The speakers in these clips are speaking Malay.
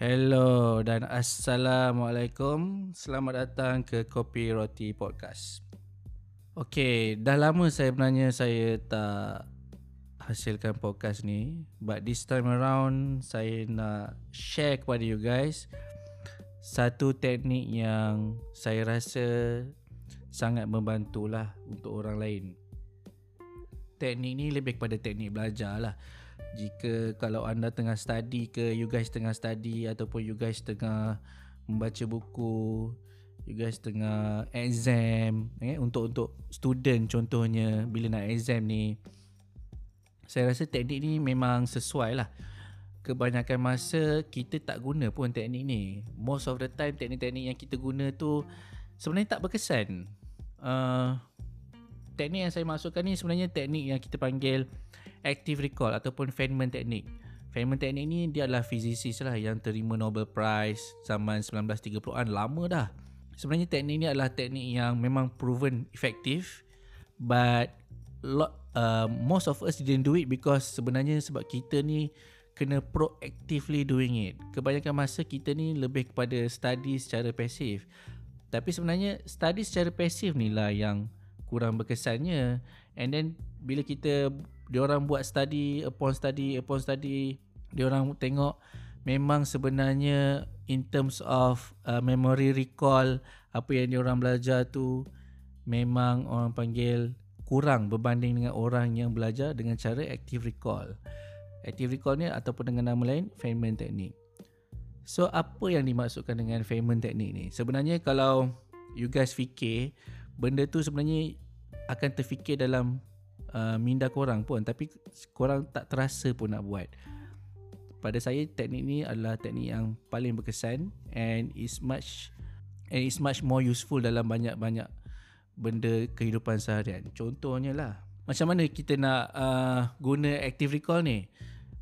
Hello dan Assalamualaikum. Selamat datang ke Kopi Roti Podcast. Okay, dah lama saya sebenarnya saya tak hasilkan podcast ni. But this time around saya nak share kepada you guys Satu teknik yang saya rasa sangat membantulah untuk orang lain. Teknik ni lebih kepada teknik belajar lah jika kalau anda tengah study ke you guys tengah study ataupun you guys tengah membaca buku you guys tengah exam eh untuk untuk student contohnya bila nak exam ni saya rasa teknik ni memang sesuai lah. Kebanyakan masa kita tak guna pun teknik ni. Most of the time teknik-teknik yang kita guna tu sebenarnya tak berkesan. Uh, teknik yang saya masukkan ni sebenarnya teknik yang kita panggil active recall ataupun Feynman technique. Feynman technique ni dia adalah fizisis lah yang terima Nobel Prize zaman 1930-an lama dah. Sebenarnya teknik ni adalah teknik yang memang proven effective but lot, uh, most of us didn't do it because sebenarnya sebab kita ni kena proactively doing it. Kebanyakan masa kita ni lebih kepada study secara pasif. Tapi sebenarnya study secara pasif ni lah yang kurang berkesannya and then bila kita dia orang buat study upon study upon study dia orang tengok memang sebenarnya in terms of uh, memory recall apa yang dia orang belajar tu memang orang panggil kurang berbanding dengan orang yang belajar dengan cara active recall. Active recall ni ataupun dengan nama lain Feynman technique. So apa yang dimaksudkan dengan Feynman technique ni? Sebenarnya kalau you guys fikir benda tu sebenarnya akan terfikir dalam uh, minda korang pun tapi korang tak terasa pun nak buat. Pada saya teknik ni adalah teknik yang paling berkesan and is much and is much more useful dalam banyak-banyak benda kehidupan seharian. Contohnya lah macam mana kita nak uh, guna active recall ni?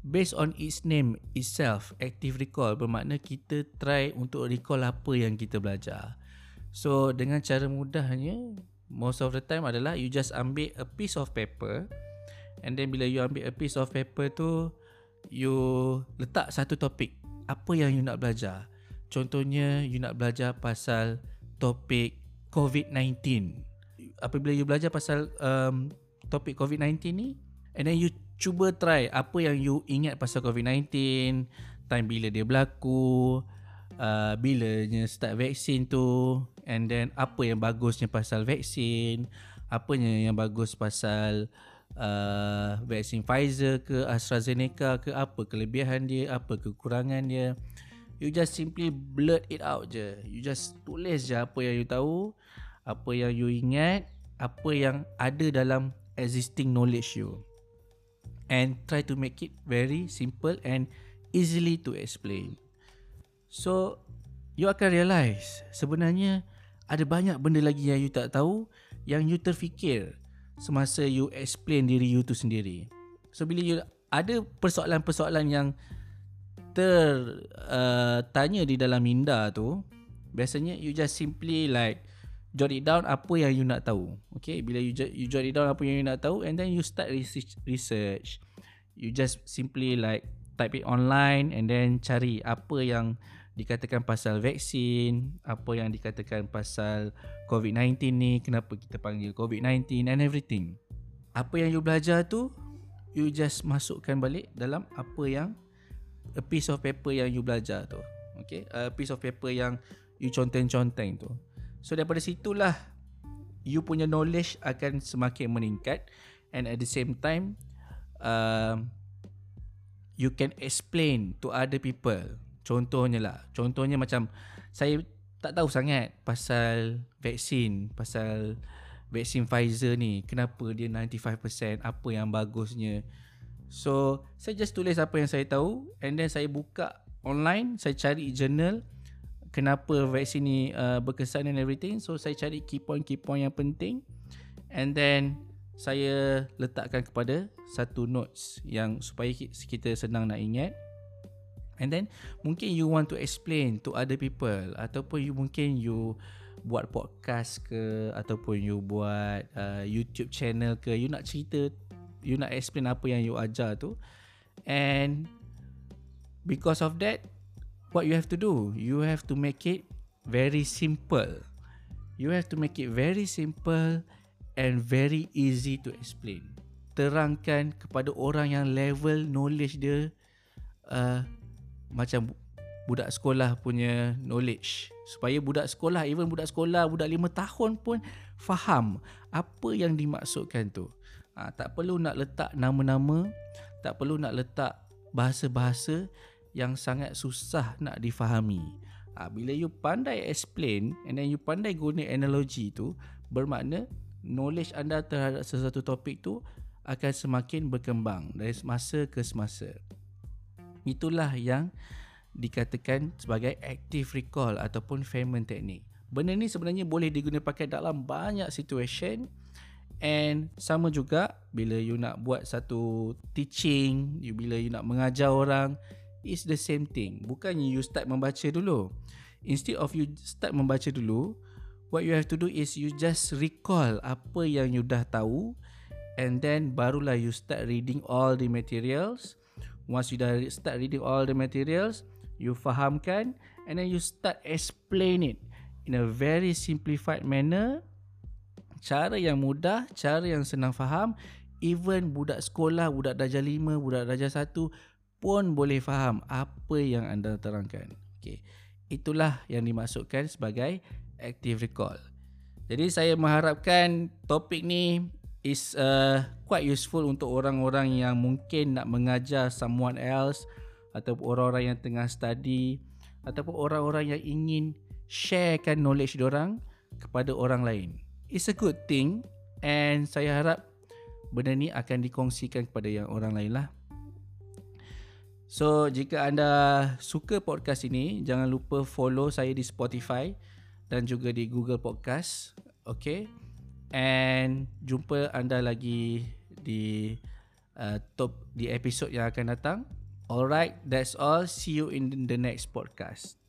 Based on its name itself active recall bermakna kita try untuk recall apa yang kita belajar. So dengan cara mudahnya most of the time adalah you just ambil a piece of paper and then bila you ambil a piece of paper tu you letak satu topik. Apa yang you nak belajar? Contohnya you nak belajar pasal topik COVID-19 apabila you belajar pasal um, topik COVID-19 ni and then you cuba try apa yang you ingat pasal COVID-19 time bila dia berlaku uh, bilanya start vaksin tu and then apa yang bagusnya pasal vaksin? Apanya yang bagus pasal uh, vaksin Pfizer ke AstraZeneca ke apa kelebihan dia apa kekurangan dia? You just simply blurt it out je. You just tulis je apa yang you tahu apa yang you ingat apa yang ada dalam existing knowledge you. And try to make it very simple and easily to explain. So you akan realise sebenarnya ada banyak benda lagi yang you tak tahu yang you terfikir semasa you explain diri you tu sendiri. So bila you ada persoalan-persoalan yang tertanya uh, di dalam minda tu, biasanya you just simply like jot it down apa yang you nak tahu. Okay, bila you you jot it down apa yang you nak tahu and then you start research research. You just simply like type it online and then cari apa yang dikatakan pasal vaksin, apa yang dikatakan pasal COVID-19 ni, kenapa kita panggil COVID-19 and everything. Apa yang you belajar tu, you just masukkan balik dalam apa yang a piece of paper yang you belajar tu. Okay, a piece of paper yang you conteng-conteng tu. So daripada situlah you punya knowledge akan semakin meningkat and at the same time uh, you can explain to other people Contohnya lah. Contohnya macam Saya tak tahu sangat Pasal vaksin Pasal Vaksin Pfizer ni Kenapa dia 95% Apa yang bagusnya. So Saya just tulis apa yang saya tahu And then saya buka Online Saya cari journal Kenapa vaksin ni uh, Berkesan and everything. So saya cari key point Key point yang penting And then Saya letakkan kepada Satu notes Yang supaya kita senang nak ingat And then mungkin you want to explain to other people ataupun you mungkin you buat podcast ke ataupun you buat uh, YouTube channel ke you nak cerita you nak explain apa yang you ajar tu and because of that what you have to do, you have to make it very simple. You have to make it very simple and very easy to explain. Terangkan kepada orang yang level knowledge dia uh, macam budak sekolah punya knowledge. Supaya budak sekolah even budak sekolah budak lima tahun pun faham apa yang dimaksudkan tu. Ha, tak perlu nak letak nama-nama tak perlu nak letak bahasa-bahasa yang sangat susah nak difahami. Ha, bila you pandai explain and then you pandai guna analogi tu bermakna knowledge anda terhadap sesuatu topik tu akan semakin berkembang dari semasa ke semasa itulah yang dikatakan sebagai active recall ataupun Feynman technique. Benda ni sebenarnya boleh digunakan pakai dalam banyak situation and sama juga bila you nak buat satu teaching, you bila you nak mengajar orang, is the same thing. Bukannya you start membaca dulu. Instead of you start membaca dulu, what you have to do is you just recall apa yang you dah tahu and then barulah you start reading all the materials. Once you dah start reading all the materials, you fahamkan and then you start explain it in a very simplified manner. Cara yang mudah cara yang senang faham even budak sekolah budak darjah 5 budak darjah 1 pun boleh faham apa yang anda terangkan. Okey. Itulah yang dimaksudkan sebagai active recall. Jadi saya mengharapkan topik ni is uh, quite useful untuk orang-orang yang mungkin nak mengajar someone else ataupun orang-orang yang tengah study ataupun orang-orang yang ingin sharekan knowledge diorang kepada orang lain. It's a good thing and saya harap benda ni akan dikongsikan kepada yang orang lain lah. So jika anda suka podcast ini jangan lupa follow saya di Spotify dan juga di Google Podcast. Okay. And jumpa anda lagi di uh, top di episod yang akan datang. Alright, that's all. See you in the next podcast.